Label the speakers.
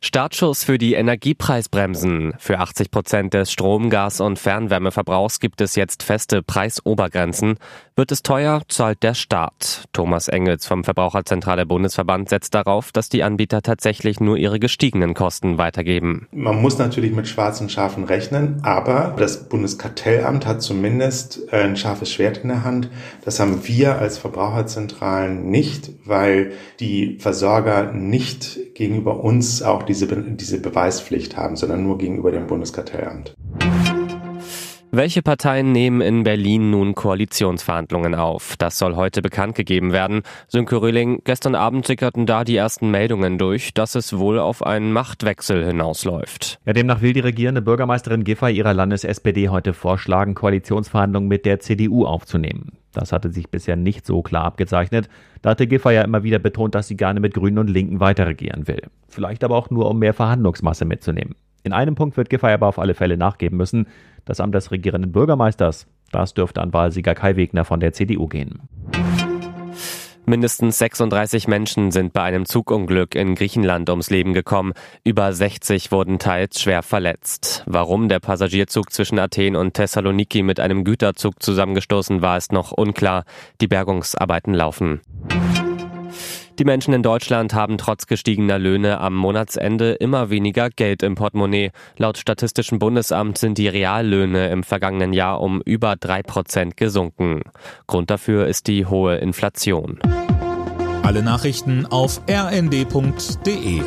Speaker 1: Startschuss für die Energiepreisbremsen. Für 80 Prozent des Strom-, Gas- und Fernwärmeverbrauchs gibt es jetzt feste Preisobergrenzen. Wird es teuer, zahlt der Staat. Thomas Engels vom Verbraucherzentrale Bundesverband setzt darauf, dass die Anbieter tatsächlich nur ihre gestiegenen Kosten weitergeben.
Speaker 2: Man muss natürlich mit schwarzen Schafen rechnen, aber das Bundeskartellamt hat zumindest ein scharfes Schwert in der Hand. Das haben wir als Verbraucherzentralen nicht, weil die Versorger nicht gegenüber uns auch diese, diese Beweispflicht haben, sondern nur gegenüber dem Bundeskartellamt.
Speaker 1: Welche Parteien nehmen in Berlin nun Koalitionsverhandlungen auf? Das soll heute bekannt gegeben werden. Sönke Röhling, gestern Abend sickerten da die ersten Meldungen durch, dass es wohl auf einen Machtwechsel hinausläuft.
Speaker 3: Ja, demnach will die regierende Bürgermeisterin Giffey ihrer Landes-SPD heute vorschlagen, Koalitionsverhandlungen mit der CDU aufzunehmen. Das hatte sich bisher nicht so klar abgezeichnet. Da hatte Giffey ja immer wieder betont, dass sie gerne mit Grünen und Linken weiterregieren will. Vielleicht aber auch nur, um mehr Verhandlungsmasse mitzunehmen. In einem Punkt wird Giffey aber auf alle Fälle nachgeben müssen. Das Amt des regierenden Bürgermeisters. Das dürfte an Wahlsieger Kai Wegner von der CDU gehen.
Speaker 1: Mindestens 36 Menschen sind bei einem Zugunglück in Griechenland ums Leben gekommen. Über 60 wurden teils schwer verletzt. Warum der Passagierzug zwischen Athen und Thessaloniki mit einem Güterzug zusammengestoßen war, ist noch unklar. Die Bergungsarbeiten laufen. Die Menschen in Deutschland haben trotz gestiegener Löhne am Monatsende immer weniger Geld im Portemonnaie. Laut Statistischem Bundesamt sind die Reallöhne im vergangenen Jahr um über drei Prozent gesunken. Grund dafür ist die hohe Inflation.
Speaker 4: Alle Nachrichten auf rnd.de